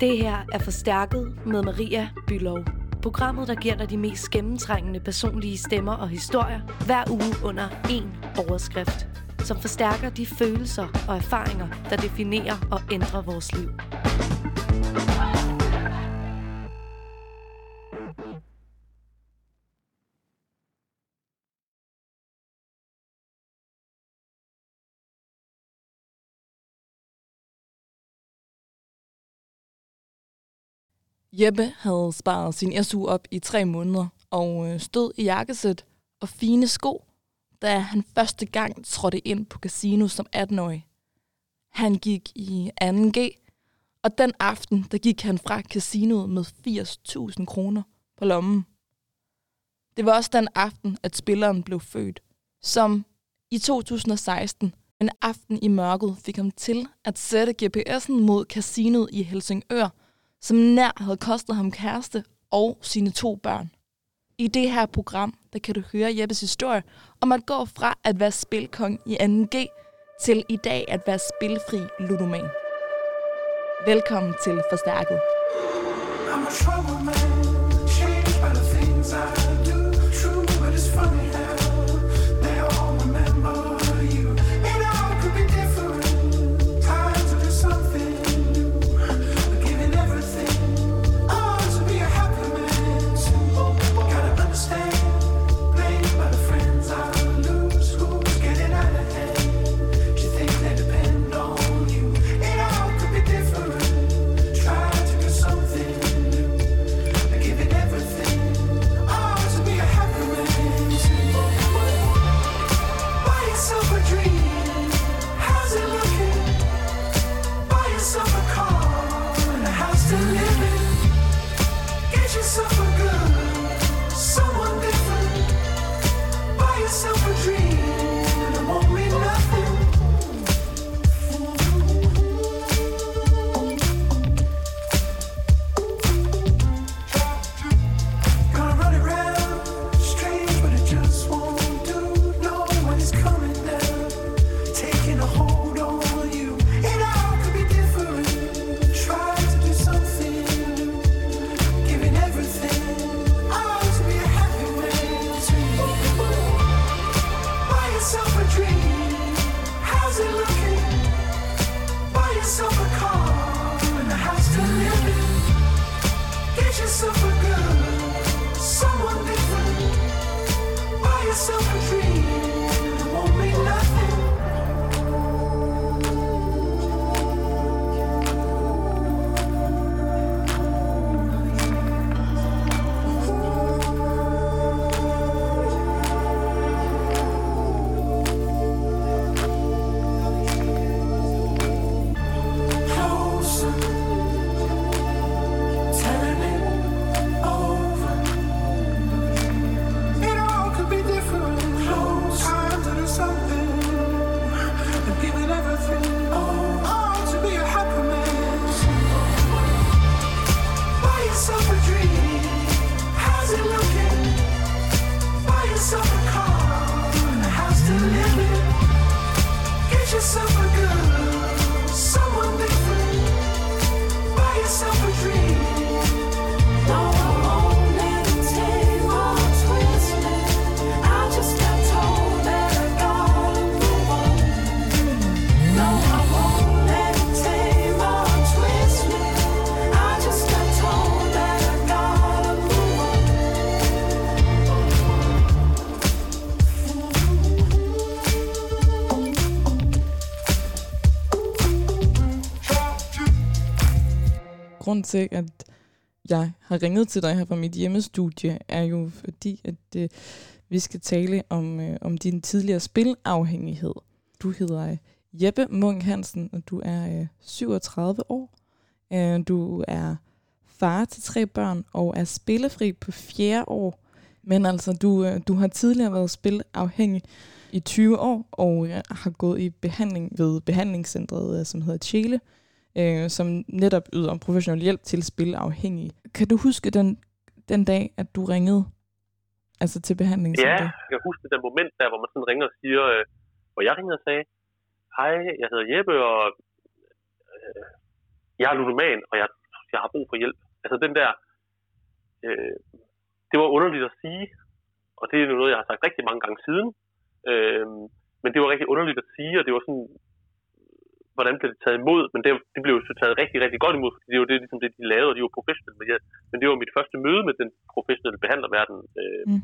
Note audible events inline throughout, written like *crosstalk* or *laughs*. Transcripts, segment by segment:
Det her er Forstærket med Maria Bylov. Programmet, der giver dig de mest gennemtrængende personlige stemmer og historier hver uge under én overskrift, som forstærker de følelser og erfaringer, der definerer og ændrer vores liv. Jeppe havde sparet sin SU op i tre måneder og øh, stod i jakkesæt og fine sko, da han første gang trådte ind på casino som 18-årig. Han gik i 2G, og den aften der gik han fra casinoet med 80.000 kroner på lommen. Det var også den aften, at spilleren blev født, som i 2016 en aften i mørket fik ham til at sætte GPS'en mod casinoet i Helsingør – som nær havde kostet ham kæreste og sine to børn. I det her program, der kan du høre Jeppes historie om at gå fra at være spilkong i 2G til i dag at være spilfri ludoman. Velkommen til Forstærket. I'm a grunden til, at jeg har ringet til dig her fra mit hjemmestudie, er jo fordi, at øh, vi skal tale om, øh, om din tidligere spilafhængighed. Du hedder øh, Jeppe Munk Hansen, og du er øh, 37 år. Øh, du er far til tre børn og er spillefri på fjerde år. Men altså, du, øh, du har tidligere været spilafhængig i 20 år, og øh, har gået i behandling ved behandlingscentret, øh, som hedder Chile øh, som netop yder professionel hjælp til spilafhængige. Kan du huske den, den dag, at du ringede altså til behandling? Ja, jeg kan huske den moment der, hvor man sådan ringer og siger, øh, hvor jeg ringede og sagde, hej, jeg hedder Jeppe, og øh, jeg er ludoman, og jeg jeg har brug for hjælp. Altså den der, øh, det var underligt at sige, og det er noget, jeg har sagt rigtig mange gange siden, øh, men det var rigtig underligt at sige, og det var sådan, hvordan blev det taget imod, men det, det blev jo så taget rigtig, rigtig godt imod, fordi det var det, ligesom det, de lavede, og de var professionelle med hjælp. Men det var mit første møde med den professionelle behandlerverden. Øh, mm.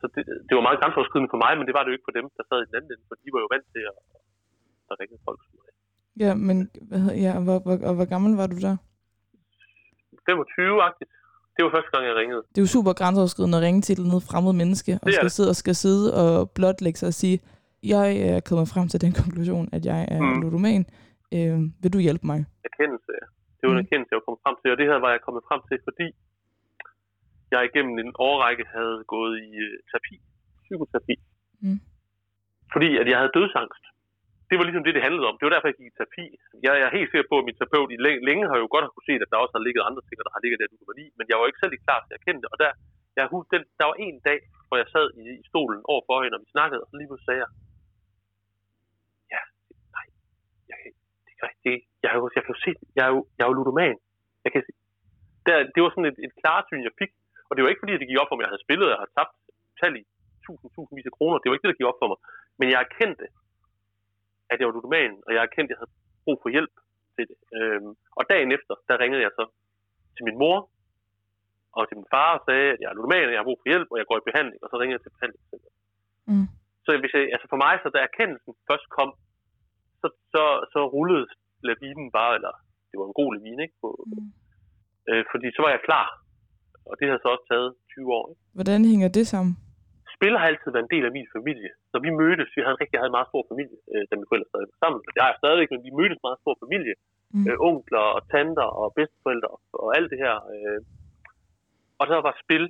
Så det, det var meget grænseoverskridende for mig, men det var det jo ikke for dem, der sad i den anden ende, for de var jo vant til at, at ringe folk. Ja, men ja, hvor, hvor, og hvor gammel var du der? 25-agtigt. Det var første gang, jeg ringede. Det er jo super grænseoverskridende at ringe til et fremmed menneske, og skal sidde og skal sidde og blotlægge sig og sige, jeg er kommet frem til den *laughs* konklusion, at jeg er mm. ludoman. Øh, vil du hjælpe mig? Erkendelse. Det var en mm. erkendelse, jeg kom frem til, og det her var jeg kommet frem til, fordi jeg igennem en årrække havde gået i uh, terapi, psykoterapi. Mm. Fordi at jeg havde dødsangst. Det var ligesom det, det handlede om. Det var derfor, jeg gik i terapi. Jeg, jeg er helt sikker på, at min terapeut i længe, længe har jo godt kunne set, at der også har ligget andre ting, der har ligget der, du kan men jeg var ikke selv klar til at erkende det. Og der, jeg, den, der var en dag, hvor jeg sad i, i stolen over for hende, og vi snakkede, og så lige pludselig sagde jeg, det, jeg, har jo, jeg kan jo se, jeg er jo, jeg er jo ludoman. Jeg kan der, det var sådan et, et klarsyn, jeg fik. Og det var ikke fordi, det gik op for mig, jeg havde spillet, og jeg havde tabt tal i tusind, tusindvis af kroner. Det var ikke det, der gik op for mig. Men jeg erkendte, at jeg var ludoman, og jeg erkendte, at jeg havde brug for hjælp til det. Øhm, og dagen efter, der ringede jeg så til min mor og til min far og sagde, at jeg er ludoman, og jeg har brug for hjælp, og jeg går i behandling, og så ringede jeg til behandlingscenteret. Mm. Så hvis jeg, altså for mig, så da erkendelsen først kom, så, så, så rullede lavinen bare, eller det var en god lavine, ikke? På, mm. øh, fordi så var jeg klar, og det har så også taget 20 år. Ikke? Hvordan hænger det sammen? Spil har altid været en del af min familie. Når vi mødtes, vi havde rigtig havde en meget stor familie, øh, da mine forældre stadig var sammen. Jeg stadigvæk, men vi mødtes meget stor familie. Mm. Øh, onkler og tanter og bedsteforældre og, og alt det her. Øh. Og så var spil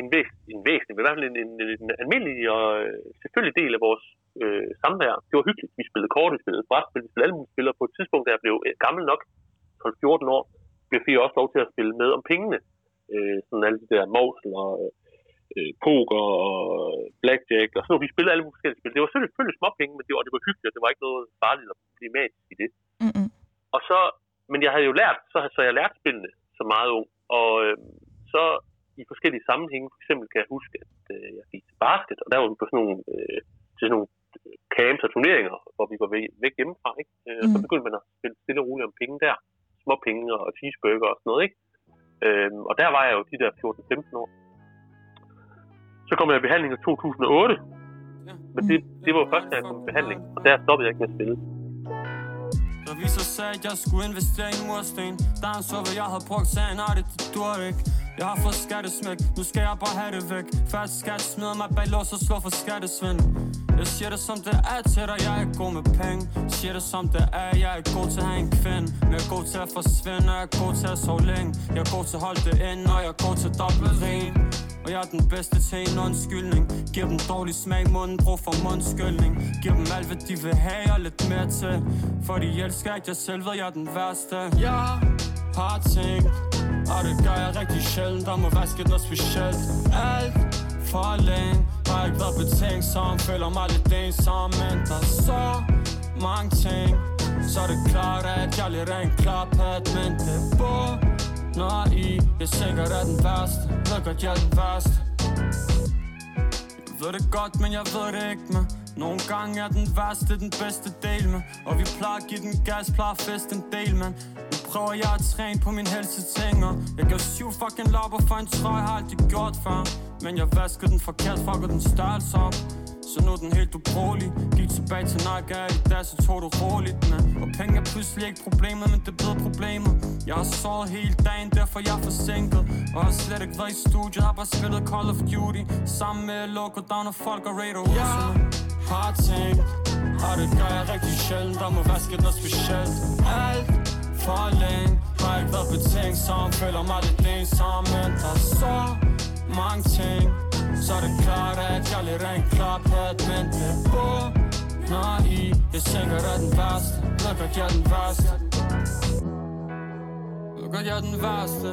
en, væs, en væsentlig, i hvert fald en, en, en almindelig og øh, selvfølgelig del af vores øh, samvær. Det var hyggeligt. Vi spillede kort, vi spillede brætspil, vi spillede alle mulige spillere. På et tidspunkt, da jeg blev øh, gammel nok, 12-14 år, blev jeg også lov til at spille med om pengene. Øh, sådan alle de der måsel og øh, poker og blackjack og sådan noget. Vi spillede alle mulige forskellige spil. Det var selvfølgelig små penge, men det var, det var hyggeligt, og det var ikke noget farligt og problematisk i det. Mm-hmm. Og så, men jeg havde jo lært, så, så jeg lært spillene så meget ung. Og øh, så i forskellige sammenhænge, for eksempel kan jeg huske, at øh, jeg gik til basket, og der var vi på sådan nogle, øh, til sådan nogle camps og turneringer, hvor vi var væk hjemmefra. Ikke? Øh, mm. Så begyndte man at spille stille og roligt om penge der. Små penge og cheeseburger og sådan noget. Ikke? Øh, og der var jeg jo de der 14-15 år. Så kom jeg i behandling i 2008. Men det, det var jo første gang, jeg kom i behandling, og der stoppede jeg ikke med at spille. Revisor sagde, at jeg skulle investere i mursten Der han så, hvad jeg havde brugt, sagde han, det, dur ikke jeg har fået skattesmæk, nu skal jeg bare have det væk Fast skat smider mig bag lås og slår for skattesvind Jeg siger det som det er til dig, jeg er god med penge. Siger det som det er, jeg er god til at have en kvinde Men jeg er god til at forsvinde, jeg er god til at sove længe. Jeg er god til at holde det ind, og jeg er god til dobbelt ren. Og jeg er den bedste til en undskyldning. Giv dem dårlig smag i munden, brug for mundskyldning. Giv dem alt hvad de vil have og lidt mere til. For de elsker ikke, jeg selv ved, jeg er den værste. Jeg har tænkt og det gør jeg rigtig sjældent. Der må være sket noget specielt. Alt for længe Har ikke været betænksom Føler mig lidt ensom Men der er så mange ting. Så er det klart at jeg lidt er en klaphat Men det bor når I. Jeg sikkert er den værste Ved godt jeg er den værste. Jeg ved det godt, men jeg ved det ikke med. Nogle gange er den værste den bedste del med. Og vi plejer at give den gas, plejer at feste en del, man Nu prøver jeg at træne på min helseting Og jeg gav syv fucking lapper for en trøje, har aldrig gjort før. Men jeg vaskede den forkert, fucker den størrelse op. Så nu er den helt ubrugelig. Gik tilbage til Nike i dag, så tog du roligt man. Og penge er pludselig ikke problemet, men det blevet problemer Jeg har sovet hele dagen, derfor jeg er forsinket. Og har slet ikke været i studiet, har bare spillet Call of Duty. Sammen med Loco Down og folk og Raider yeah. Har tænkt, og det gør jeg rigtig sjældent. Der må være sket noget specielt. Alt for længe Har ikke været betænksom Føler mig lidt ensom Men der er så mange ting så er det klart, at jeg lidt er en klaphat Men det bor når I Jeg tænker, er den værste. Ved godt, jeg er den værste. Ved godt, jeg er den værste.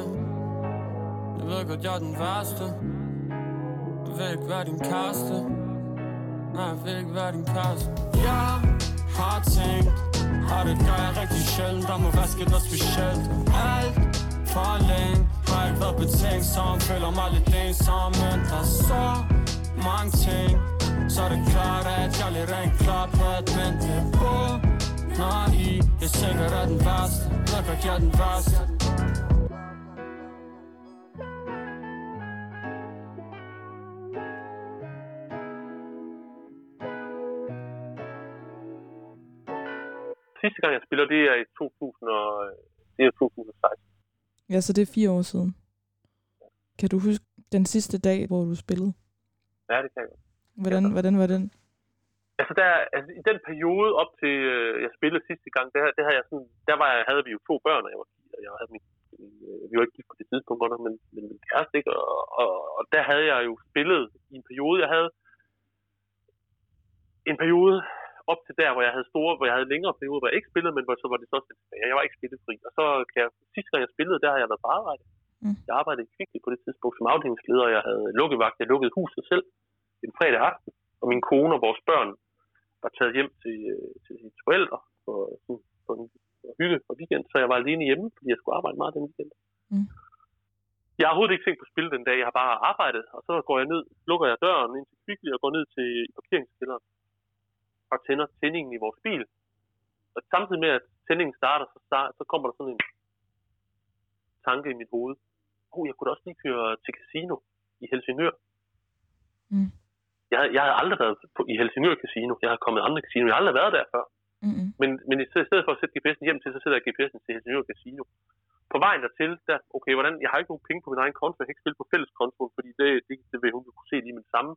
Jeg ved godt, jeg er den værste. Du vil ikke være din kæreste. Nej, jeg vil ikke være din kæreste. Jeg har tænkt. Og det gør jeg rigtig sjældent. Der må være sket noget specielt. Alt for længe. Har ikke været betænksom Føler mig lidt ensom Men der er så mange ting Så er det klart at jeg lidt rent klar på at vente på Når I Jeg sikkert er den værste Nok at jeg er den værste Sidste gang, jeg spiller, det er i 2000 og, det er 2016. Ja, så det er fire år siden. Kan du huske den sidste dag, hvor du spillede? Ja, det kan jeg. Hvordan, hvordan var den? Altså, der, altså, i den periode op til, øh, jeg spillede sidste gang, der, der, havde jeg sådan, der var, havde vi jo to børn, og jeg var, og jeg havde min, øh, vi var ikke gift på det tidspunkt, men, men min kæreste, ikke? Og, og, og, der havde jeg jo spillet i en periode, jeg havde en periode op til der, hvor jeg havde store, hvor jeg havde længere perioder, hvor jeg ikke spillede, men hvor så var det så tilbage. Jeg var ikke spillefri. Og så kan jeg, sidste gang jeg spillede, der har jeg været på arbejde. Mm. Jeg arbejdede i Kvickly på det tidspunkt som afdelingsleder, og jeg havde lukket vagt. Jeg lukkede huset selv en fredag aften, og min kone og vores børn var taget hjem til, øh, til sine forældre for, for, for, for hygge for weekend, så jeg var alene hjemme, fordi jeg skulle arbejde meget den weekend. Mm. Jeg har overhovedet ikke tænkt på at spille den dag, jeg har bare arbejdet, og så går jeg ned, lukker jeg døren ind til Kvickly og går ned til parkeringskælderen og tænder tændingen i vores bil. Og samtidig med, at tændingen starter, så, start, så kommer der sådan en tanke i mit hoved. Oh, jeg kunne da også lige køre til casino i Helsingør. Mm. Jeg, jeg havde aldrig været på, i Helsingør Casino. Jeg har kommet andre casino. Jeg har aldrig været der før. Mm-hmm. Men, men i stedet for at sætte GPS'en hjem til, så sætter jeg GPS'en til Helsingør Casino. På vejen dertil, der, okay, hvordan, jeg har ikke nogen penge på min egen konto, jeg kan ikke spille på fælleskontoen, fordi det, det, det vil hun jo kunne se lige med det samme.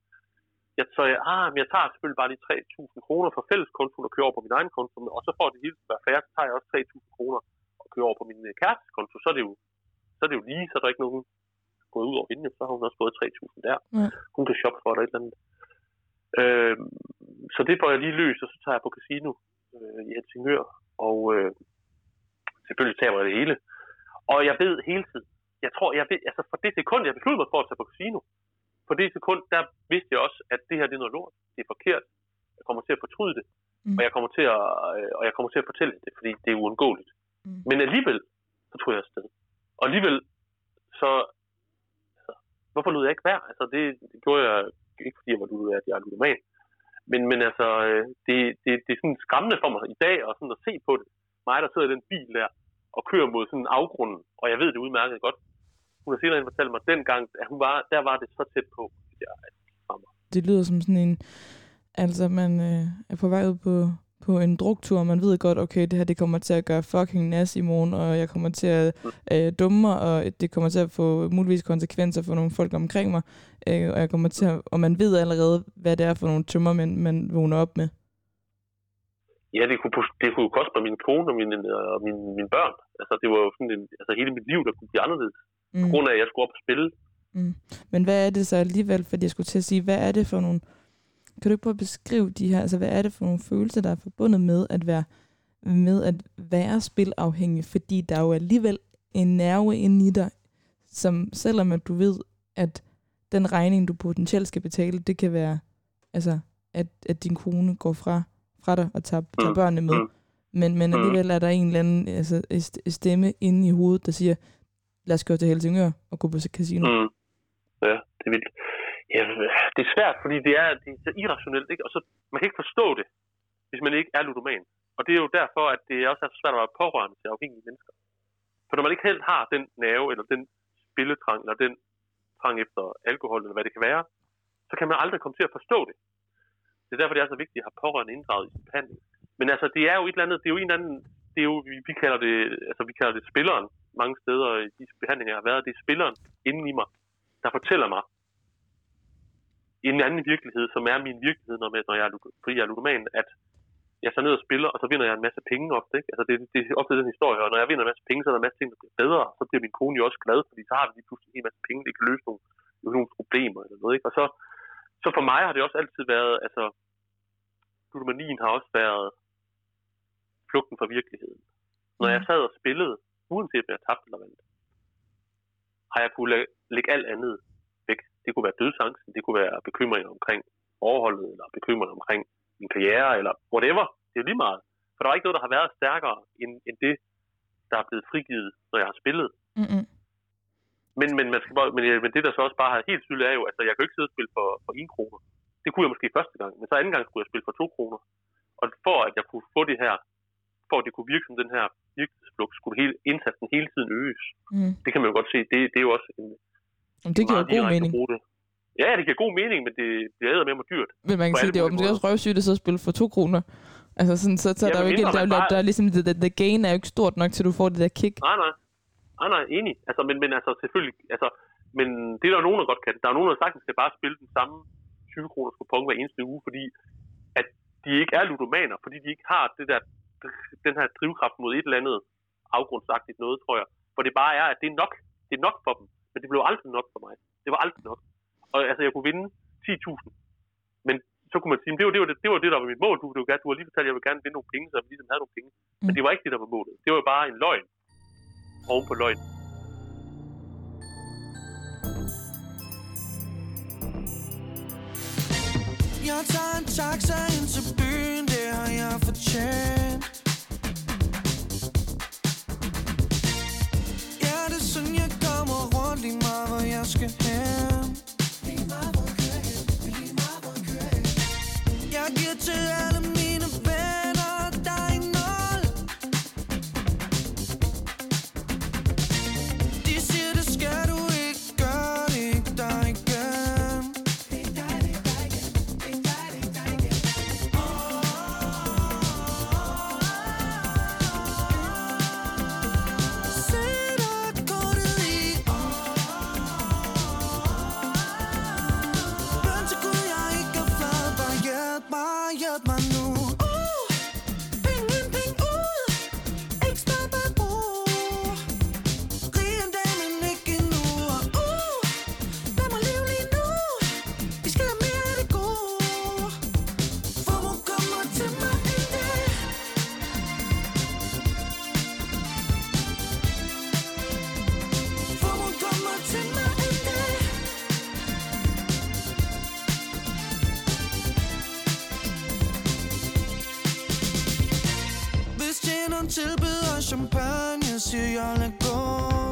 Jeg, så jeg, ah, men jeg tager selvfølgelig bare de 3.000 kroner fra fælleskontoen og kører over på min egen konto, og så får det hele være færre, så tager jeg også 3.000 kroner og kører over på min øh, kæresteskonto, så er det jo, så er det jo lige, så er der ikke nogen gået ud over hende, så har hun også fået 3.000 der. Ja. Hun kan shoppe for dig et eller andet. Øh, så det får jeg lige løst, og så tager jeg på casino øh, i Helsingør, og øh, selvfølgelig taber jeg det hele. Og jeg ved hele tiden, jeg tror, jeg ved, altså for det sekund, jeg besluttede mig for at tage på casino, på det sekund, der vidste jeg også, at det her det er noget lort, det er forkert, jeg kommer til at fortryde det, Mm. og, jeg kommer til at, øh, og jeg kommer til at fortælle det, fordi det er uundgåeligt. Mm. Men alligevel, så tog jeg afsted. Og alligevel, så, altså, hvorfor lød jeg ikke værd? Altså, det, det gjorde jeg ikke, fordi jeg var ludoman, at jeg er ludoman. Men, men altså, øh, det, det, det er sådan skræmmende for mig i dag at, sådan at se på det. Mig, der sidder i den bil der, og kører mod sådan en afgrund, og jeg ved det udmærket godt. Hun har senere fortalt mig, at dengang, at hun var, der var det så tæt på, at jeg, at Det lyder som sådan en... Altså, man øh, er på vej ud på, på en druktur, og man ved godt, okay, det her det kommer til at gøre fucking nas i morgen, og jeg kommer til at øh, dumme mig, og det kommer til at få muligvis konsekvenser for nogle folk omkring mig, øh, og, jeg kommer til at, og man ved allerede, hvad det er for nogle tømmer, man, man vågner op med. Ja, det kunne, det kunne koste mig min kone og mine, og mine, mine børn. Altså, det var jo sådan en, altså hele mit liv, der kunne blive anderledes. Mm. På grund af, at jeg skulle op og spille. Mm. Men hvad er det så alligevel, fordi jeg skulle til at sige, hvad er det for nogle, kan du ikke prøve at beskrive de her, altså hvad er det for nogle følelser, der er forbundet med at være, med at være spilafhængig, fordi der er jo alligevel en nerve inde i dig, som selvom at du ved, at den regning, du potentielt skal betale, det kan være, altså, at, at din kone går fra, fra dig og tager, tager børnene med. Mm. Men, men alligevel er der en eller anden altså, st- stemme inde i hovedet, der siger, lad os køre til Helsingør og gå på casino. Mm. Ja, det er vildt. Ja, det er svært, fordi det er, det er så irrationelt, ikke? Og så, man kan ikke forstå det, hvis man ikke er ludoman. Og det er jo derfor, at det også er så svært at være pårørende til afhængige mennesker. For når man ikke helt har den nerve, eller den spilletrang, eller den trang efter alkohol, eller hvad det kan være, så kan man aldrig komme til at forstå det. Det er derfor, det er så vigtigt at have pårørende inddraget i sin behandling. Men altså, det er jo et eller andet, det er jo en eller anden, det er jo, vi, kalder det, altså vi kalder det spilleren mange steder i de behandlinger, jeg har været. Det er spilleren inden i mig, der fortæller mig en anden virkelighed, som er min virkelighed, når, når jeg, er, fordi jeg er ludoman, at jeg tager ned og spiller, og så vinder jeg en masse penge ofte. Ikke? Altså det, det er ofte den historie, og når jeg vinder en masse penge, så er der en masse ting, der bliver bedre, så bliver min kone jo også glad, fordi så har vi lige pludselig en masse penge, der kan løse nogle, nogle problemer eller noget. Ikke? Og så, så for mig har det også altid været, altså ludomanien har også været flugten fra virkeligheden. Når jeg sad og spillede, uanset om jeg tabte eller vandt, har jeg kunne læ- lægge alt andet væk. Det kunne være dødsangsten, det kunne være bekymringer omkring overholdet, eller bekymringer omkring min karriere, eller whatever. Det er jo lige meget. For der er ikke noget, der har været stærkere end, end det, der er blevet frigivet, når jeg har spillet. Mm-mm. Men, men, man skal bare, men, men det, der så også bare har helt tydeligt, er jo, altså jeg kan jo ikke sidde og spille for, for 1 kroner. Det kunne jeg måske første gang, men så anden gang skulle jeg spille for 2 kroner. Og for at jeg kunne få det her, for at det kunne virke som den her virkelighedsflugt, skulle hele, indsatsen hele tiden øges. Mm. Det kan man jo godt se, det, det er jo også en, Jamen, det giver jo god mening. Det. Ja, det giver god mening, men det bliver med mig dyrt. Men man kan sige, det er jo også røvsygt at sidde og spille for to kroner. Altså sådan, så, så Ja, der er jo men ikke, der, er jo- bare- der, er ligesom, the, the, the gain er jo ikke stort nok, til du får det der kick. Nej, nej. Nej, nej, enig. Altså, men, men altså selvfølgelig, altså, men det er der nogen, der godt kan. Der er nogen, der sagtens skal bare spille den samme 20 kroners kupon hver eneste uge, fordi at de ikke er ludomaner, fordi de ikke har det der, den her drivkraft mod et eller andet afgrundsagtigt noget, tror jeg. Hvor det bare er, at det er nok. Det er nok for dem. Men det blev aldrig nok for mig. Det var aldrig nok. Og altså, jeg kunne vinde 10.000. Men så kunne man sige, det var det, var det, det, var det der var mit mål. Du, du, du har lige fortalt, at jeg vil gerne vinde nogle penge, så jeg ligesom havde nogle penge. Men Mm. det var ikke det, der var målet. Det var bare en løgn. Oven på løgn. Jeg tager en taxa ind til byen, det har jeg fortjent. Ja, det er sådan, jeg kommer rundt lige meget, hvor jeg skal hen. Jeg giver til alle tilbyder champagne, siger jeg lad gå.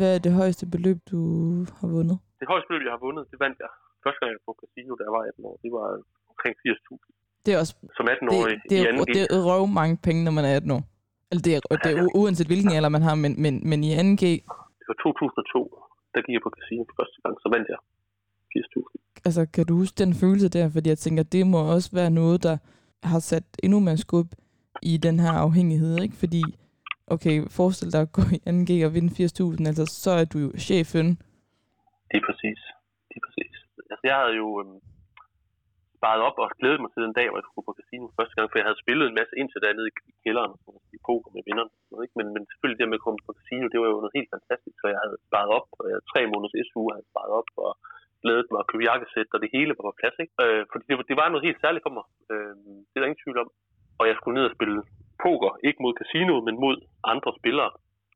Hvad er det højeste beløb, du har vundet? Det højeste beløb, jeg har vundet, det vandt jeg. Første gang jeg på casino, jeg var 18 år, det var omkring 80.000. Det er også som 18-årig det, det, i anden det er røv mange penge, når man er 18 år. Eller det er, det er uanset hvilken alder man har, men, men, men i 2G, Det var 2002, der gik jeg på casino første gang, så vandt jeg 80.000. altså kan du huske den følelse der? Fordi jeg tænker, det må også være noget, der har sat endnu mere skub i den her afhængighed, ikke? Fordi, okay, forestil dig at gå i 2G og vinde 80.000, altså så er du jo chefen. Det er præcis. Det er præcis. Altså, jeg havde jo øhm, sparet op og glædet mig til den dag, hvor jeg skulle på casino første gang, for jeg havde spillet en masse indtil der nede i kælderen, i poker med vinderne. noget, Ikke? Men, men selvfølgelig det med at komme på casino, det var jo noget helt fantastisk, så jeg havde sparet op, og jeg havde tre måneders SU, jeg havde sparet op, og glædet mig at købe jakkesæt, og det hele var på plads. Ikke? Øh, fordi det, det var noget helt særligt for mig. Øh, det er der ingen tvivl om. Og jeg skulle ned og spille poker, ikke mod casino, men mod andre spillere,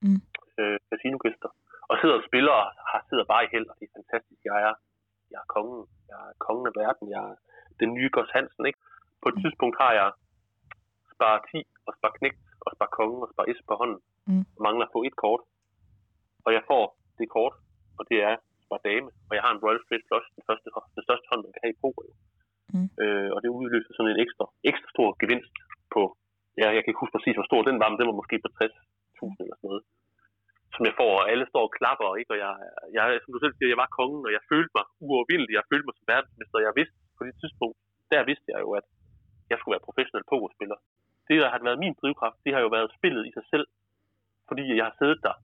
Mm. øh, casinogæster. Og sidder og spiller og har, sidder bare i held, og det er fantastisk. Jeg er, jeg er kongen. Jeg er kongen af verden. Jeg er den nye Gås Hansen. Ikke? På et tidspunkt har jeg spar 10 og spar knægt og spar kongen og spar S på hånden. Mm. Og mangler på et kort. Og jeg får det kort, og det er spar dame. Og jeg har en Royal Straight Flush, den, første, den største hånd, man kan have i poker. Mm. Øh, og det udløser sådan en ekstra, ekstra stor gevinst på, ja, jeg kan ikke huske præcis, hvor stor den var, men den var måske på 60.000 eller sådan noget som jeg får, og alle står og klapper, ikke? og jeg, jeg, som du selv siger, jeg var kongen, og jeg følte mig uovervindelig, jeg følte mig som verdensmester, jeg vidste på det tidspunkt, der vidste jeg jo, at jeg skulle være professionel pokerspiller. Det, der har været min drivkraft, det har jo været spillet i sig selv, fordi jeg har siddet der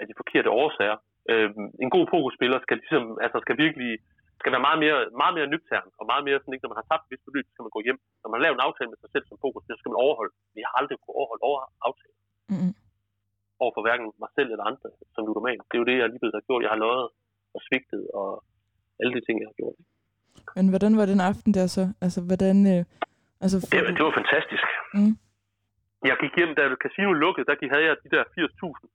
af de forkerte årsager. Øhm, en god pokerspiller skal ligesom, altså skal virkelig, skal være meget mere, meget mere nøgtern, og meget mere sådan, ikke, når man har tabt et vist beløb, så skal man gå hjem. Når man har lavet en aftale med sig selv som pokerspiller, så skal man overholde. Har aldrig kunnet overholde over aftale Mm-hmm. over for hverken mig selv eller andre som ludoman. Det er jo det, jeg lige har gjort. Jeg har løjet og svigtet og alle de ting, jeg har gjort. Men hvordan var den aften der så? Altså, hvordan... Øh, altså, Det, var- du- det var fantastisk. Mm. Jeg gik hjem, da casino lukkede, der havde jeg de der 80.000.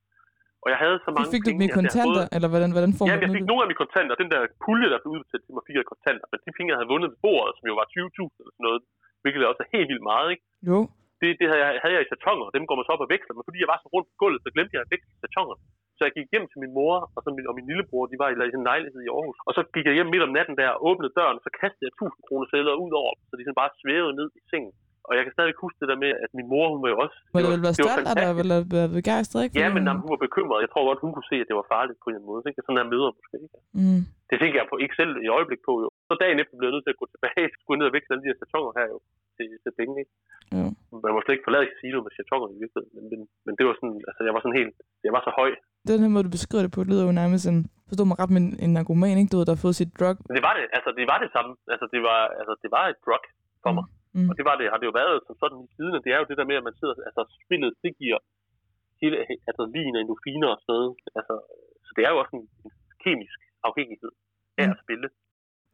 Og jeg havde så mange fik du i penge, jeg havde kontanter, fået- eller hvordan, hvordan får Ja, man jeg det? fik nogle af mine kontanter. Den der pulje, der blev udbetalt til mig, fik jeg kontanter. Men de penge, jeg havde vundet ved bordet, som jo var 20.000 eller sådan noget, hvilket også er helt vildt meget, ikke? Jo, det, det havde, jeg, havde jeg i chatonger, og dem går man så op og veksler, men fordi jeg var så rundt på gulvet, så glemte jeg at veksle chatonger. Så jeg gik hjem til min mor og, så min, og min lillebror, de var i, i en lejlighed i Aarhus. Og så gik jeg hjem midt om natten der, åbnede døren, og så kastede jeg 1000 kroner sædler ud over, dem, så de sådan bare svævede ned i sengen. Og jeg kan stadig huske det der med, at min mor, hun var jo også... må det vel være stolt af dig, eller være begejstret, ikke? Ja, men jamen, hun var bekymret. Jeg tror godt, hun kunne se, at det var farligt på en måde. Ikke? Sådan der møder måske ikke. Mm. Det tænker jeg på ikke selv i øjeblik på jo. Så dagen efter blev jeg nødt til at gå tilbage, *laughs* skulle ned og veksle alle de her chatonger her jo til, til penge. Ikke? Jo. Man må slet ikke forlade casino med chatonger i virkeligheden. Men, men, men, det var sådan, altså jeg var sådan helt, jeg var så høj. Den her måde, du beskriver det på, lyder jo nærmest sådan, forstår mig ret, men en narkoman, ikke? Du ved, der har fået sit drug. Det var det, altså det var det samme. Altså det var, altså det var et drug for mig. Mm. Og det var det, har det jo været som sådan i siden, det er jo det der med, at man sidder, altså spillet frigiver hele adrenalin og endorfiner og sådan noget. Altså, så det er jo også en, en kemisk afhængighed af Mm. at spille.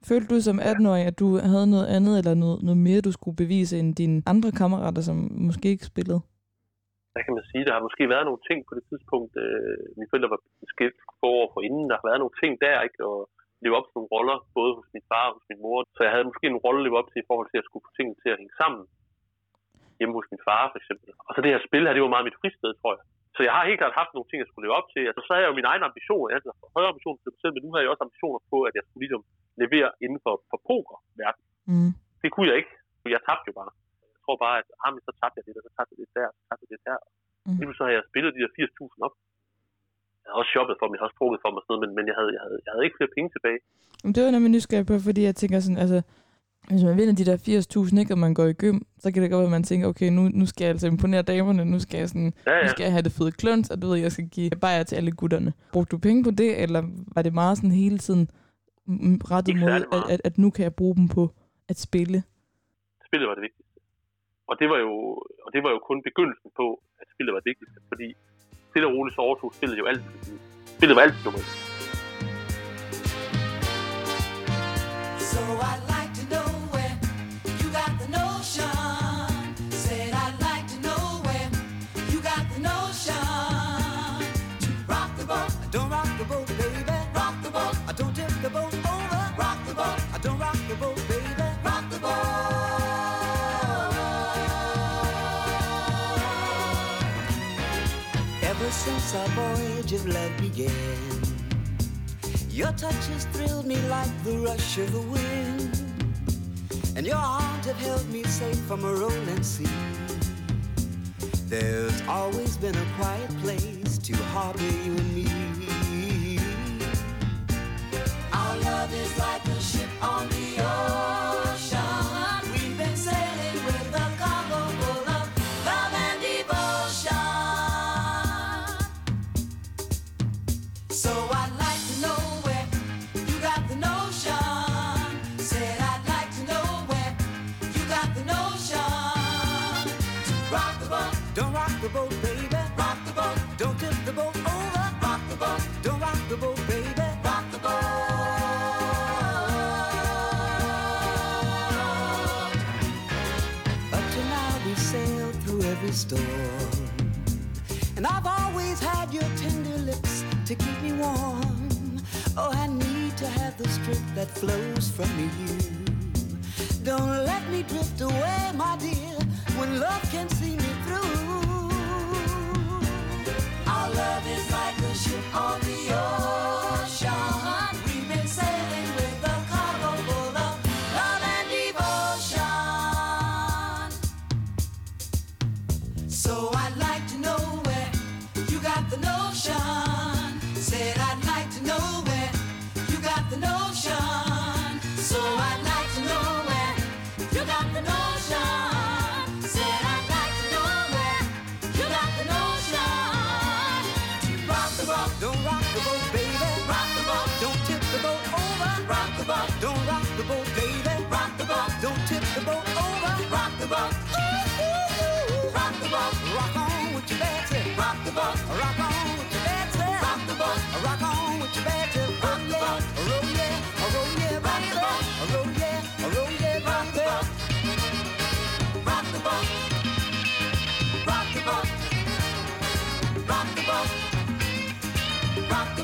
Følte du som 18-årig, at du havde noget andet, eller noget, noget mere, du skulle bevise, end dine andre kammerater, som måske ikke spillede? hvad kan man sige, der har måske været nogle ting på det tidspunkt, øh, mine forældre var skilt for år for inden, der har været nogle ting der, ikke, og leve op til nogle roller, både hos min far og hos min mor. Så jeg havde måske en rolle at leve op til i forhold til at skulle få tingene til at hænge sammen. Hjemme hos min far for eksempel. Og så det her spil her, det var meget mit fristed, tror jeg. Så jeg har helt klart haft nogle ting, jeg skulle leve op til. Altså, så havde jeg jo mine egne ambitioner. Jeg havde højere ambitioner til mig selv, men nu har jeg også ambitioner på, at jeg skulle ligesom levere inden for, for poker Mm. Det kunne jeg ikke. Jeg tabte jo bare. Jeg tror bare, at ah, men så tabte jeg det, og så tabte jeg det der, så tabte jeg det der. Mm. Lige så har jeg spillet de der 80.000 op. Jeg havde også shoppet for dem, jeg havde også trukket for dem og sådan noget, men, men jeg, havde, jeg, havde, jeg havde ikke flere penge tilbage. Men det var nemlig nysgerrig på, fordi jeg tænker sådan, altså, hvis man vinder de der 80.000, ikke, og man går i gym, så kan det godt være, at man tænker, okay, nu, nu skal jeg altså imponere damerne, nu skal jeg sådan, Ja, nu ja. skal jeg have det fede kluns, og du ved, jeg skal give bajer til alle gutterne. Brugte du penge på det, eller var det meget sådan hele tiden rettet mod, at, at, at, nu kan jeg bruge dem på at spille? Spillet var det vigtigste. Og det var jo, og det var jo kun begyndelsen på, at spillet var det vigtigste, fordi stille og roligt så overtog spillet jo alt. Spillet var alt nummer et. So I'd like since our voyage of love began. Your touch has thrilled me like the rush of the wind. and your arms have held me safe from a rolling sea. There's always been a quiet place to harbor you and me. Our love is like storm. And I've always had your tender lips to keep me warm. Oh, I need to have the strength that flows from you. Don't let me drift away, my dear, when love can see me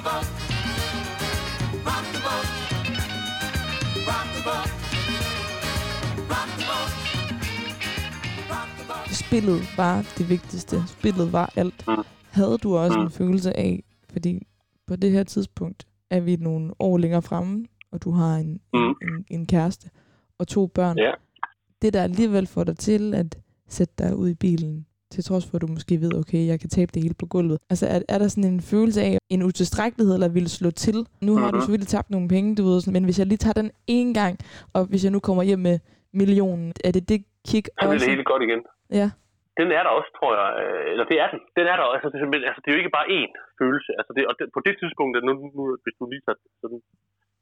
the boat, rock the boat, rock the boat, rock the boat, rock the boat. Spillet var det vigtigste. Spillet var alt. Havde du også en følelse af, fordi på det her tidspunkt er vi nogle år længere fremme, og du har en, Mm. en, en, en kæreste og to børn. Ja. Det, der alligevel får dig til at sætte dig ud i bilen, til trods for, at du måske ved, okay, jeg kan tabe det hele på gulvet. Altså, er, er der sådan en følelse af en utilstrækkelighed, eller ville slå til? Nu har du Mhm. selvfølgelig tabt nogle penge, du ved, sådan, men hvis jeg lige tager den en gang, og hvis jeg nu kommer hjem med millionen, er det det kick Så også? det hele godt igen. Ja. Den er der også, tror jeg. øh, Eller det er den. Den er der også. Altså, det, altså, det er jo ikke bare én følelse. Altså, det, og det, på det tidspunkt, nu, nu, hvis du lige tager sådan...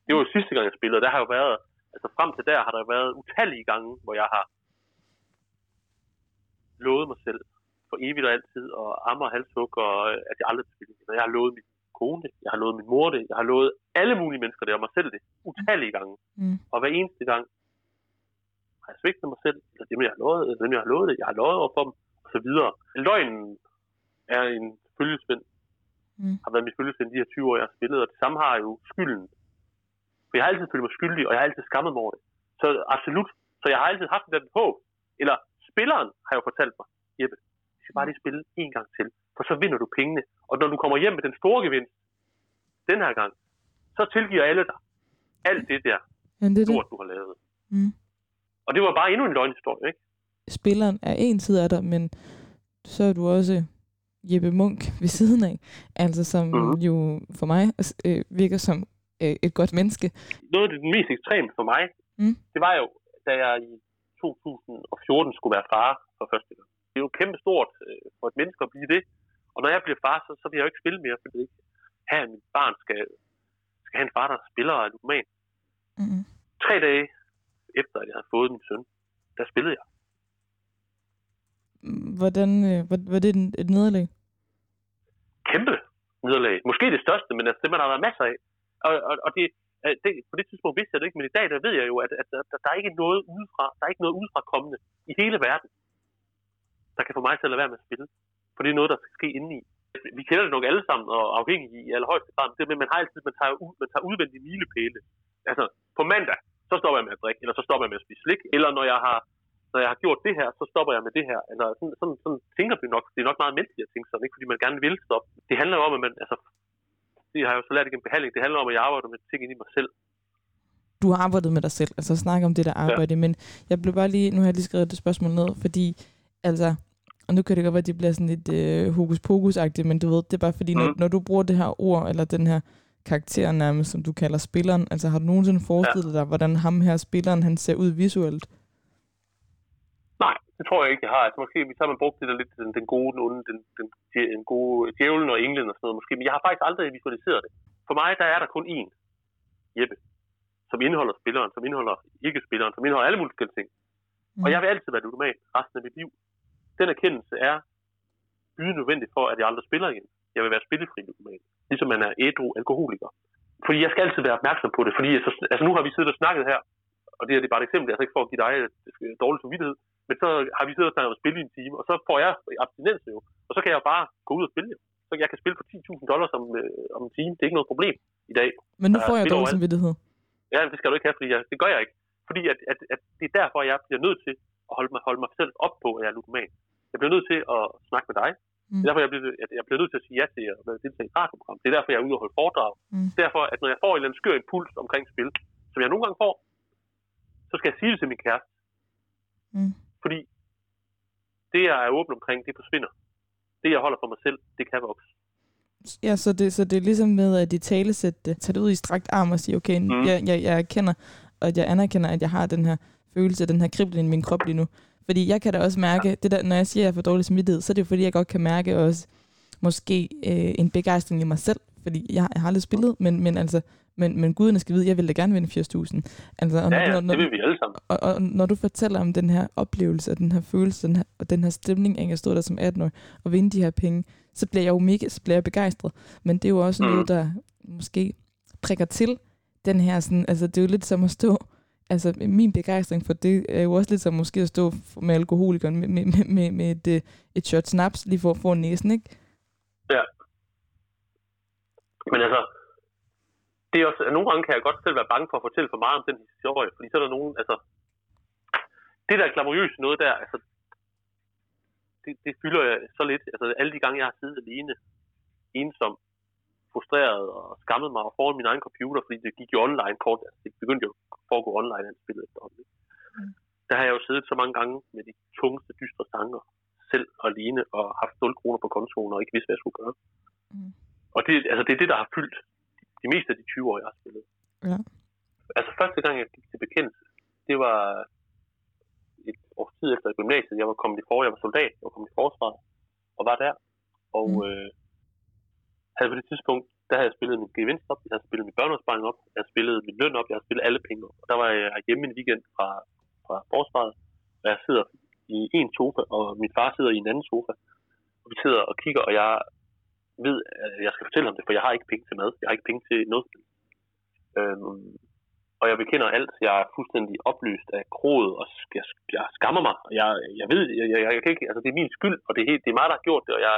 Det var jo sidste gang, jeg spillede. Der har jo været... Altså, frem til der har der været utallige gange, hvor jeg har lovet mig selv for evigt og altid, og ammer og halshug, og øh, at jeg aldrig vil. Og Jeg har lovet min kone det, jeg har lovet min mor det, jeg har lovet alle mulige mennesker det, og mig selv det, utallige gange. Mm. Og hver eneste gang har jeg svigtet mig selv, eller dem, jeg har lovet, eller dem, jeg har lovet det, jeg har lovet over for dem, og så videre. Løgnen er en følgesvend, Mm. har været min følgesvend de her 20 år, jeg har spillet, og det samme har jo skylden. For jeg har altid følt mig skyldig, og jeg har altid skammet mig over det. Så absolut. Så jeg har altid haft den håb. Eller spilleren har jo fortalt mig, Jeppe, skal bare lige spille en gang til, for så vinder du pengene. Og når du kommer hjem med den store gevinst, den her gang, så tilgiver alle dig alt det der Men det er det. stort, du har lavet. Mm. Og det var bare endnu en løgnhistorie, ikke? Spilleren er en side af dig, men så er du også Jeppe Munk ved siden af, altså som Mhm. jo for mig øh, virker som øh, et godt menneske. Noget af det mest ekstreme for mig, Mm. det var jo, da jeg i 2014 skulle være far for første gang. Det er jo kæmpe stort øh, for et menneske at blive det. Og når jeg bliver far, så, så vil jeg jo ikke spille mere, fordi ikke at mit barn skal, skal have en far, der spiller er ludoman. Mm. Tre dage efter, at jeg havde fået min søn, der spillede jeg. Hvordan øh, var, var det en- et nederlag? Kæmpe nederlag. Måske det største, men altså, det man har været masser af. Og, og, og det, øh, det, på det tidspunkt vidste jeg det ikke, men i dag der ved jeg jo, at, at, at, at der er ikke noget udefra, der er ikke noget udefra kommende i hele verden, der kan få mig til at lade være med at spille. For det er noget, der skal ske indeni. Vi kender det nok alle sammen, og afhængige i allerhøjeste grad. Det, men man har altid, man tager, ud, man tager udvendige milepæle. Altså, på mandag, så stopper jeg med at drikke, eller så stopper jeg med at spise slik. Eller når jeg har, når jeg har gjort det her, så stopper jeg med det her. Eller sådan, sådan, sådan tænker vi nok. Det er nok meget menneskeligt at tænke sådan, ikke? fordi man gerne vil stoppe. Det handler jo om, at man, altså, det har jeg jo så lært igennem behandling, det handler om, at jeg arbejder med ting inde i mig selv. du har arbejdet med dig selv, altså snakke om det der arbejde, ja. men jeg blev bare lige, nu har jeg lige skrevet det spørgsmål ned, fordi, altså, og nu kan det godt være, at det bliver sådan lidt øh, hokus pokus men du ved, det er bare fordi, mm. når, når du bruger det her ord, eller den her karakter nærmest, som du kalder spilleren, altså har du nogensinde forestillet ja. dig, hvordan ham her spilleren, han ser ud visuelt? Nej, det tror jeg ikke, jeg har. Altså, måske så har man brugt det der lidt, den, den gode, den onde, den, den, den gode djævlen og englen og sådan noget måske, men jeg har faktisk aldrig visualiseret det. For mig, der er der kun én Jeppe, som indeholder spilleren, som indeholder ikke-spilleren, som indeholder alle mulige forskellige ting. Mm. Og jeg vil altid være ludoman resten af mit liv. Den erkendelse er bydende nødvendig for, at jeg aldrig spiller igen. Jeg vil være spillefri ludoman. Ligesom man er ædru alkoholiker. Fordi jeg skal altid være opmærksom på det, fordi så, altså nu har vi siddet og snakket her, og det, er, det er bare et eksempel, altså ikke for at give dig et dårligt samvittighed, men så har vi siddet og snakket om at spille i en time, og så får jeg abstinens jo, og så kan jeg bare gå ud og spille. Så jeg kan spille for 10.000 dollars om, øh, om en time. Det er ikke noget problem i dag. Men nu får jeg dårlig samvittighed. Ja, det skal du ikke have, fordi jeg, det gør jeg ikke. Fordi at, at, at det er derfor, jeg bliver nødt til at holde mig, holde mig selv op på, at jeg er ludoman. Jeg bliver nødt til at snakke med dig. Mm. Det er derfor, jeg bliver, jeg bliver nødt til at sige ja til at deltage i et radioprogram. Det er derfor, jeg er ude og holde foredrag. Mm. Derfor, at når jeg får en eller anden skør impuls omkring spil, som jeg nogle gange får, så skal jeg sige det til min kæreste. Mm. Fordi det, jeg er åben omkring, det forsvinder. Det, jeg holder for mig selv, det kan vokse. Ja, så det, så det er ligesom med at de tale sætte det, tage det ud i strakt arm og sige, okay, mm. jeg, jeg, jeg erkender, og jeg anerkender, at jeg har den her følelse, den her kribling i min krop lige nu. Fordi jeg kan da også mærke, det der, når jeg siger, at jeg får dårlig smittighed, så er det jo fordi, jeg godt kan mærke også måske øh, en begejstring i mig selv, fordi jeg, jeg har aldrig spillet, men, men altså, men, men guderne skal vide, jeg vil da gerne vinde 80.000. Altså, og ja, ja, når, når, det vil vi alle sammen. Og, og, når du fortæller om den her oplevelse, og den her følelse, den her, og den her stemning af at stå der som 18-årig og vinde de her penge, så bliver jeg jo mega, så bliver jeg begejstret. Men det er jo også mm. noget, der måske prikker til den her sådan, altså det er jo lidt som at stå, altså min begejstring for det er jo også lidt som måske at stå med alkoholikeren med, med, med, med, med et, øh, et shot snaps lige for at få næsen, ikke? Ja. Men altså, det er også, at nogle gange kan jeg godt selv være bange for at fortælle for meget om den historie, fordi så er der nogen, altså, det der glamourøse noget der, altså, det, det fylder jeg så lidt. Altså, alle de gange, jeg har siddet alene, ensom, frustreret og skammet mig foran min egen computer, fordi det gik jo online kort. Altså, det begyndte jo at foregå online, at spillet efterhånden. Mm. Der har jeg jo siddet så mange gange med de tungeste, dystre tanker, selv og alene, og haft 0 kroner på kontoen, og ikke vidste, hvad jeg skulle gøre. Mm. Og det, altså, det er det, der har fyldt de meste af de 20 år, jeg har spillet. Ja. Altså første gang, jeg gik til bekendelse, det var et års tid efter gymnasiet. Jeg var kommet i for, jeg var soldat, jeg var kommet i forsvaret, og var der. Og mm. øh, havde på det tidspunkt, der havde jeg spillet min gevinst op, jeg havde spillet min børneopsparing op, jeg havde spillet min løn op, jeg havde spillet alle penge op. Og der var jeg hjemme en weekend fra, fra forsvaret, og jeg sidder i en sofa, og min far sidder i en anden sofa. Og vi sidder og kigger, og jeg ved, at jeg skal fortælle ham det, for jeg har ikke penge til mad. Jeg har ikke penge til noget. Øhm, og jeg bekender alt. Jeg er fuldstændig oplyst af kroget, og jeg, jeg skammer mig. Jeg, jeg ved, jeg, jeg, jeg, kan ikke, altså det er min skyld, og det er, helt, det er mig, der har gjort det, og jeg,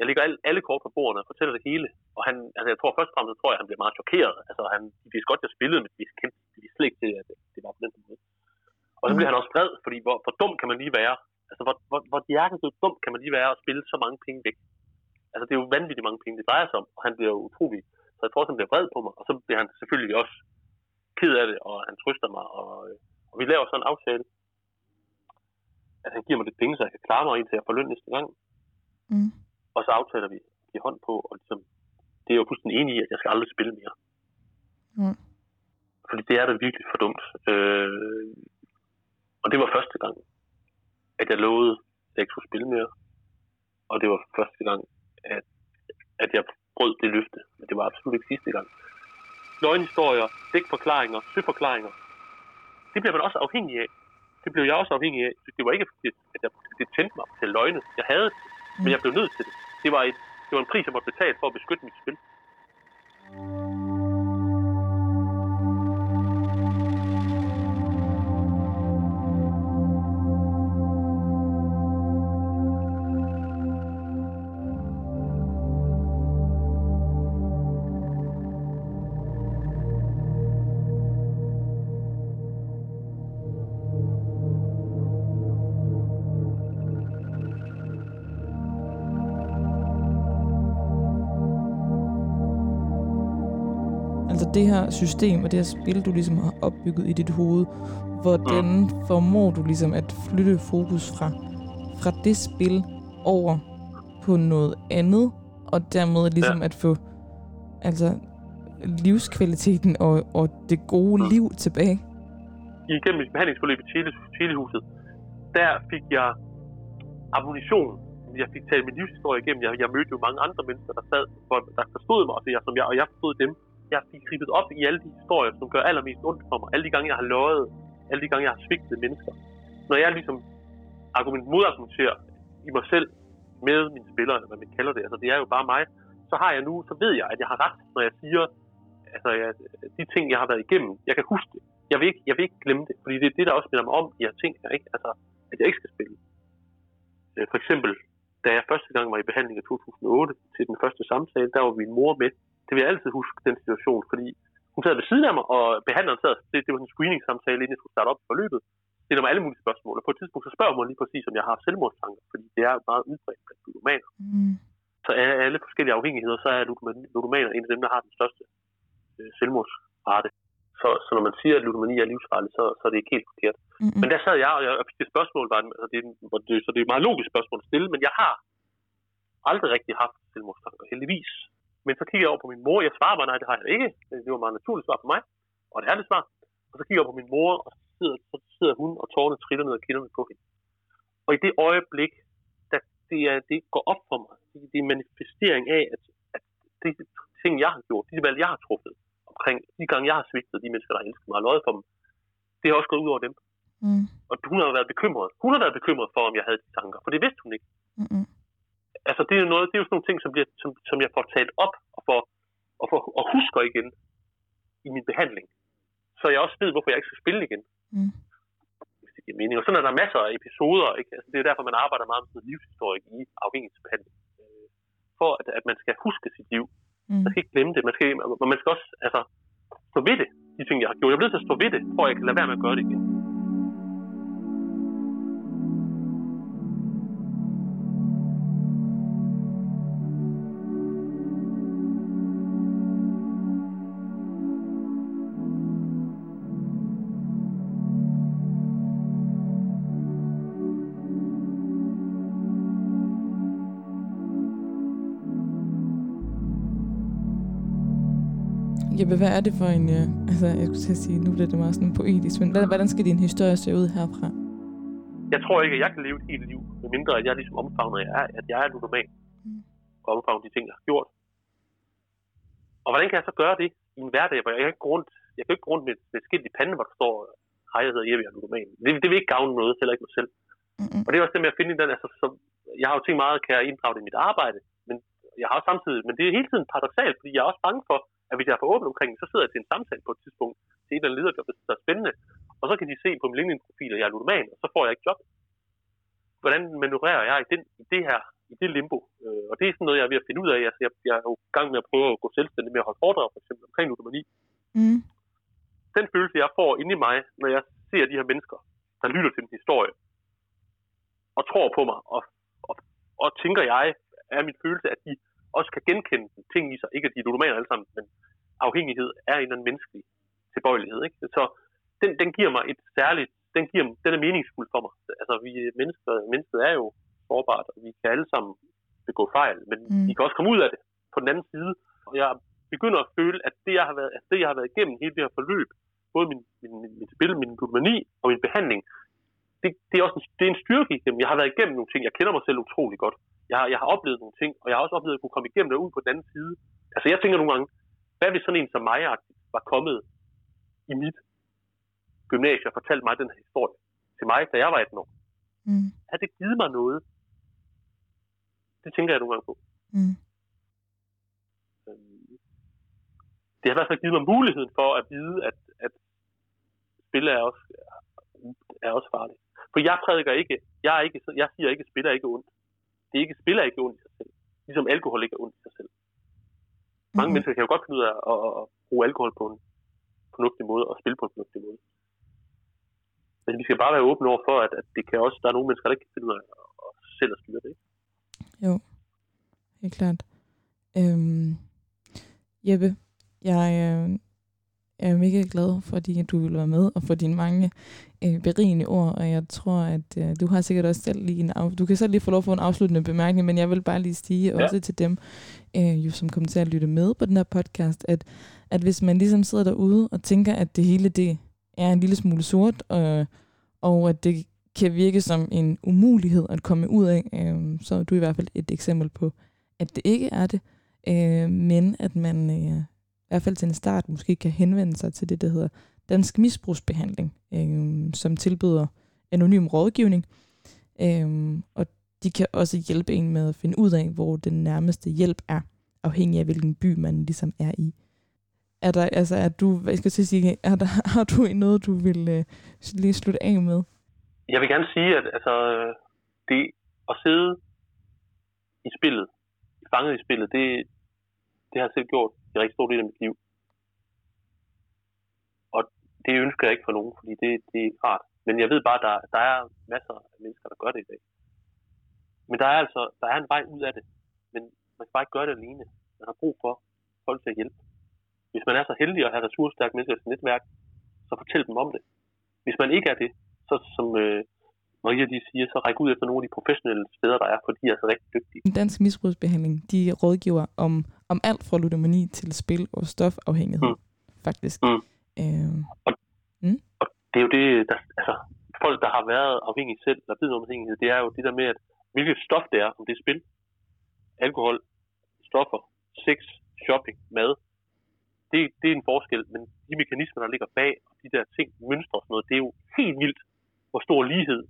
jeg lægger alle, alle kort på bordet og fortæller det hele. Og han, altså jeg tror først og fremmest, tror jeg, han bliver meget chokeret. Altså han, vidste godt, jeg spillede, men de kendte de slet ikke til, at det, var på den måde. Og så bliver han også vred, fordi hvor, hvor dum kan man lige være? Altså hvor, hvor, hvor hjertet dum kan man lige være at spille så mange penge væk? Altså det er jo vanvittigt mange penge, det drejer sig om, og han bliver jo utrolig, så jeg tror, han bliver vred på mig, og så bliver han selvfølgelig også ked af det, og han trøster mig, og, og vi laver sådan en aftale, at han giver mig lidt penge, så jeg kan klare mig indtil jeg får løn næste gang. Mm. Og så aftaler vi i hånd på, og ligesom, det er jo fuldstændig enig i, at jeg skal aldrig spille mere. Mm. Fordi det er da virkelig for dumt. Øh, og det var første gang, at jeg lovede, at jeg ikke skulle spille mere. Og det var første gang, at, at jeg brød det løfte. Men det var absolut ikke sidste gang. Løgnhistorier, dækforklaringer, søforklaringer, det bliver man også afhængig af. Det blev jeg også afhængig af. Det var ikke, at jeg, det tændte mig til løgne. Jeg havde det, men jeg blev nødt til det. Det var, et, det var en pris, jeg måtte betale for at beskytte mit spil. Det her system og det her spil, du ligesom har opbygget i dit hoved, hvordan formår du ligesom at flytte fokus fra, fra det spil over på noget andet, og dermed ligesom ja. at få altså livskvaliteten og, og det gode Mm. liv tilbage? Igennem mit behandlingsforløb i Tele, Telehuset, der fik jeg ammunition. Jeg fik talt min livshistorie igennem. Jeg, jeg mødte jo mange andre mennesker, der sad, for, der forstod mig, og jeg, som jeg, og jeg forstod dem. Jeg fik gribet op i alle de historier, som gør allermest ondt for mig. Alle de gange, jeg har løjet. Alle de gange, jeg har svigtet mennesker. Når jeg ligesom argument, modargumenterer i mig selv med mine spillere, eller hvad man kalder det, altså det er jo bare mig, så har jeg nu, så ved jeg, at jeg har ret, når jeg siger, altså jeg, de ting, jeg har været igennem, jeg kan huske det. Jeg vil ikke, jeg vil ikke glemme det, fordi det er det, der også minder mig om de her ting jeg ikke? Altså, at jeg ikke skal spille. Øh, for eksempel, da jeg første gang var i behandling i 2008 til den første samtale, der var min mor med. Det vil jeg altid huske, den situation, fordi hun sad ved siden af mig, og behandleren sad, det, det var en screening-samtale, inden jeg skulle starte op i forløbet. Stiller mig alle mulige spørgsmål, og på et tidspunkt så spørger hun lige præcis, om jeg har selvmordstanker, fordi det er meget udbredt blandt ludomaner. Mm. Så af alle forskellige afhængigheder, så er ludoman- ludomaner en af dem, der har den største øh, selvmordsrate. Så, så når man siger, at ludomani er livsfarligt, så, så er det ikke helt forkert. Mm-mm. Men der sad jeg, og jeg og fik det spørgsmål, var, altså det, er- det, så det er et meget logisk spørgsmål at stille, men jeg har aldrig rigtig haft selvmordstanker, heldigvis. Men så kigger jeg over på min mor, jeg svarer bare, nej, det har jeg ikke. Det var et meget naturligt svar for mig, og det er det svar. Og så kigger jeg over på min mor, og så sidder, så sidder hun, og tårerne triller ned ad kinderne på hende. Og i det øjeblik, der det, er, det går op for mig, det, er en manifestering af, at, at det ting, jeg har gjort, de valg, jeg har truffet, omkring de gange, jeg har svigtet de mennesker, der har elsket mig og løjet for dem, det har også gået ud over dem. Mm. Og hun har været bekymret. Hun har været bekymret for, om jeg havde de tanker, for det vidste hun ikke. Mm-mm. Altså, det er jo noget, det er jo sådan nogle ting, som, bliver, som, som jeg får talt op og, får, og, får, og husker igen i min behandling. Så jeg også ved, hvorfor jeg ikke skal spille igen. Mm. Hvis det giver mening. Og sådan er der masser af episoder. Ikke? Altså, det er derfor, man arbejder meget med livshistorik i afhængighedsbehandling. Øh, For at, at man skal huske sit liv. Mm. Man skal ikke glemme det. Man skal, man skal også altså, stå ved det, de ting, jeg har gjort. Jeg er nødt til at stå ved det, for at jeg kan lade være med at gøre det igen. Hvad er det for en... Øh, altså, jeg skulle til at sige, nu bliver det meget sådan poetisk, men hvordan skal din historie se ud herfra? Jeg tror ikke, at jeg kan leve et helt liv, medmindre at jeg ligesom omfavner, at jeg er, at jeg er ludoman. Mm. Og omfavner de ting, jeg har gjort. Og hvordan kan jeg så gøre det i en hverdag, hvor jeg ikke går rundt, jeg kan ikke gå rundt med, med skilt i panden, hvor der står, hej, jeg hedder Jeppe, jeg er ludoman. Det, det vil ikke gavne noget, heller ikke mig selv. Mm-mm. Og det er også det med at finde den, altså, så, jeg har jo tænkt meget, kan jeg inddrage det i mit arbejde, men jeg har også samtidig, men det er hele tiden paradoxalt, fordi jeg er også bange for, at hvis jeg er for åben omkring det, så sidder jeg til en samtale på et tidspunkt til en eller anden lederjob, der er spændende, og så kan de se på min LinkedIn-profil, at jeg er ludoman, og så får jeg ikke job. Hvordan manøvrerer jeg i, den, i det her, i det limbo? Øh, og det er sådan noget, jeg er ved at finde ud af. Altså, jeg, jeg er jo i gang med at prøve at gå selvstændig med at holde foredrag, for eksempel omkring ludomani. Mm. Den følelse, jeg får inde i mig, når jeg ser de her mennesker, der lytter til min historie, og tror på mig, og, og, og tænker jeg, er min følelse, at de også kan genkende ting i sig. Ikke at de er ludomaner alle sammen, men afhængighed er en eller anden menneskelig tilbøjelighed. Ikke? Så den, den giver mig et særligt, den, giver, den er meningsfuld for mig. Altså, vi mennesker, mennesket er jo sårbart, og vi kan alle sammen begå fejl, men Mm. vi kan også komme ud af det på den anden side. Og jeg begynder at føle, at det, jeg har været, at det, jeg har været igennem hele det her forløb, både min, min, min, min spil, min ludomani og min behandling, det, det, er også en, det er en styrke igennem. Jeg har været igennem nogle ting. Jeg kender mig selv utrolig godt. Jeg har, jeg har oplevet nogle ting, og jeg har også oplevet at kunne komme igennem det ud på den anden side. Altså jeg tænker nogle gange, hvad hvis sådan en som mig var kommet i mit gymnasie og fortalt mig den her historie til mig, da jeg var 18 år? Mm. Har det givet mig noget? Det tænker jeg nogle gange på. Mm. Øhm, Det har i hvert fald givet mig muligheden for at vide, at, at spil er også, er også farligt. For jeg prædiker ikke, jeg, er ikke, jeg siger ikke, at spil er ikke ondt. Det ikke, spil er ikke ondt i sig selv. Ligesom alkohol ikke er ondt i sig selv. Mange Mhm. mennesker kan jo godt finde ud af at, at, at bruge alkohol på en fornuftig måde og spille på en fornuftig måde. Men vi skal bare være åbne over for, at, at det kan også, der er nogle mennesker, der ikke kan finde ud af at, at selv at styre det. Ikke? Jo, helt klart. Øhm, Jeppe, jeg, øh, Jeg er mega glad, fordi du vil være med, og for dine mange øh, berigende ord, og jeg tror, at øh, du har sikkert også selv lige en af, du kan selv lige få lov at få en afsluttende bemærkning, men jeg vil bare lige sige Ja. også til dem, øh, jo, som kommer til at lytte med på den her podcast, at, at hvis man ligesom sidder derude og tænker, at det hele det er en lille smule sort, og, og at det kan virke som en umulighed at komme ud af, øh, så er du i hvert fald et eksempel på, at det ikke er det, øh, men at man øh, hvert fald til en start måske kan henvende sig til det, der hedder Dansk Misbrugsbehandling, øh, som tilbyder anonym rådgivning. Øh, og de kan også hjælpe en med at finde ud af, hvor den nærmeste hjælp er, afhængig af hvilken by man ligesom er i. Er der, altså, er du, hvad skal jeg at sige, er der, *laughs* har du noget, du vil øh, lige slutte af med? Jeg vil gerne sige, at altså, det at sidde i spillet, fanget i spillet, det, det har jeg selv gjort i rigtig stor del af mit liv. Og det ønsker jeg ikke for nogen, fordi det, det er ikke rart. Men jeg ved bare, at der, der er masser af mennesker, der gør det i dag. Men der er altså der er en vej ud af det. Men man kan bare ikke gøre det alene. Man har brug for folk til at hjælpe. Hvis man er så heldig at have ressourcestærke mennesker i sit netværk, så fortæl dem om det. Hvis man ikke er det, så som øh, Maria de siger, så ræk ud efter nogle af de professionelle steder, der er, for de er altså rigtig dygtige. Den danske misbrugsbehandling, de rådgiver om, om alt fra ludomani til spil og stofafhængighed, Mm. faktisk. Mm. Øh, det er jo det, der, altså, folk, der har været afhængige selv, der ved om afhængighed, det er jo det der med, at hvilket stof det er, om det er spil, alkohol, stoffer, sex, shopping, mad, det, det er en forskel, men de mekanismer, der ligger bag, og de der ting, mønstre og sådan noget, det er jo helt vildt, hvor stor lighed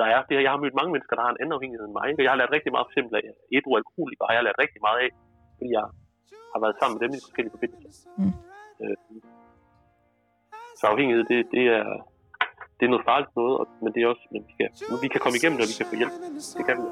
der er. Det, jeg har mødt mange mennesker, der har en anden afhængighed end mig, og jeg har lært rigtig meget, for eksempel af ædru alkoholikere, har jeg lært rigtig meget af, fordi jeg har været sammen med dem i forskellige forbindelser. Mm. Øh, så afhængighed, det, det er, det er noget farligt noget, og, men det er også, men vi kan, vi kan komme igennem det, og vi kan få hjælp. Det kan vi.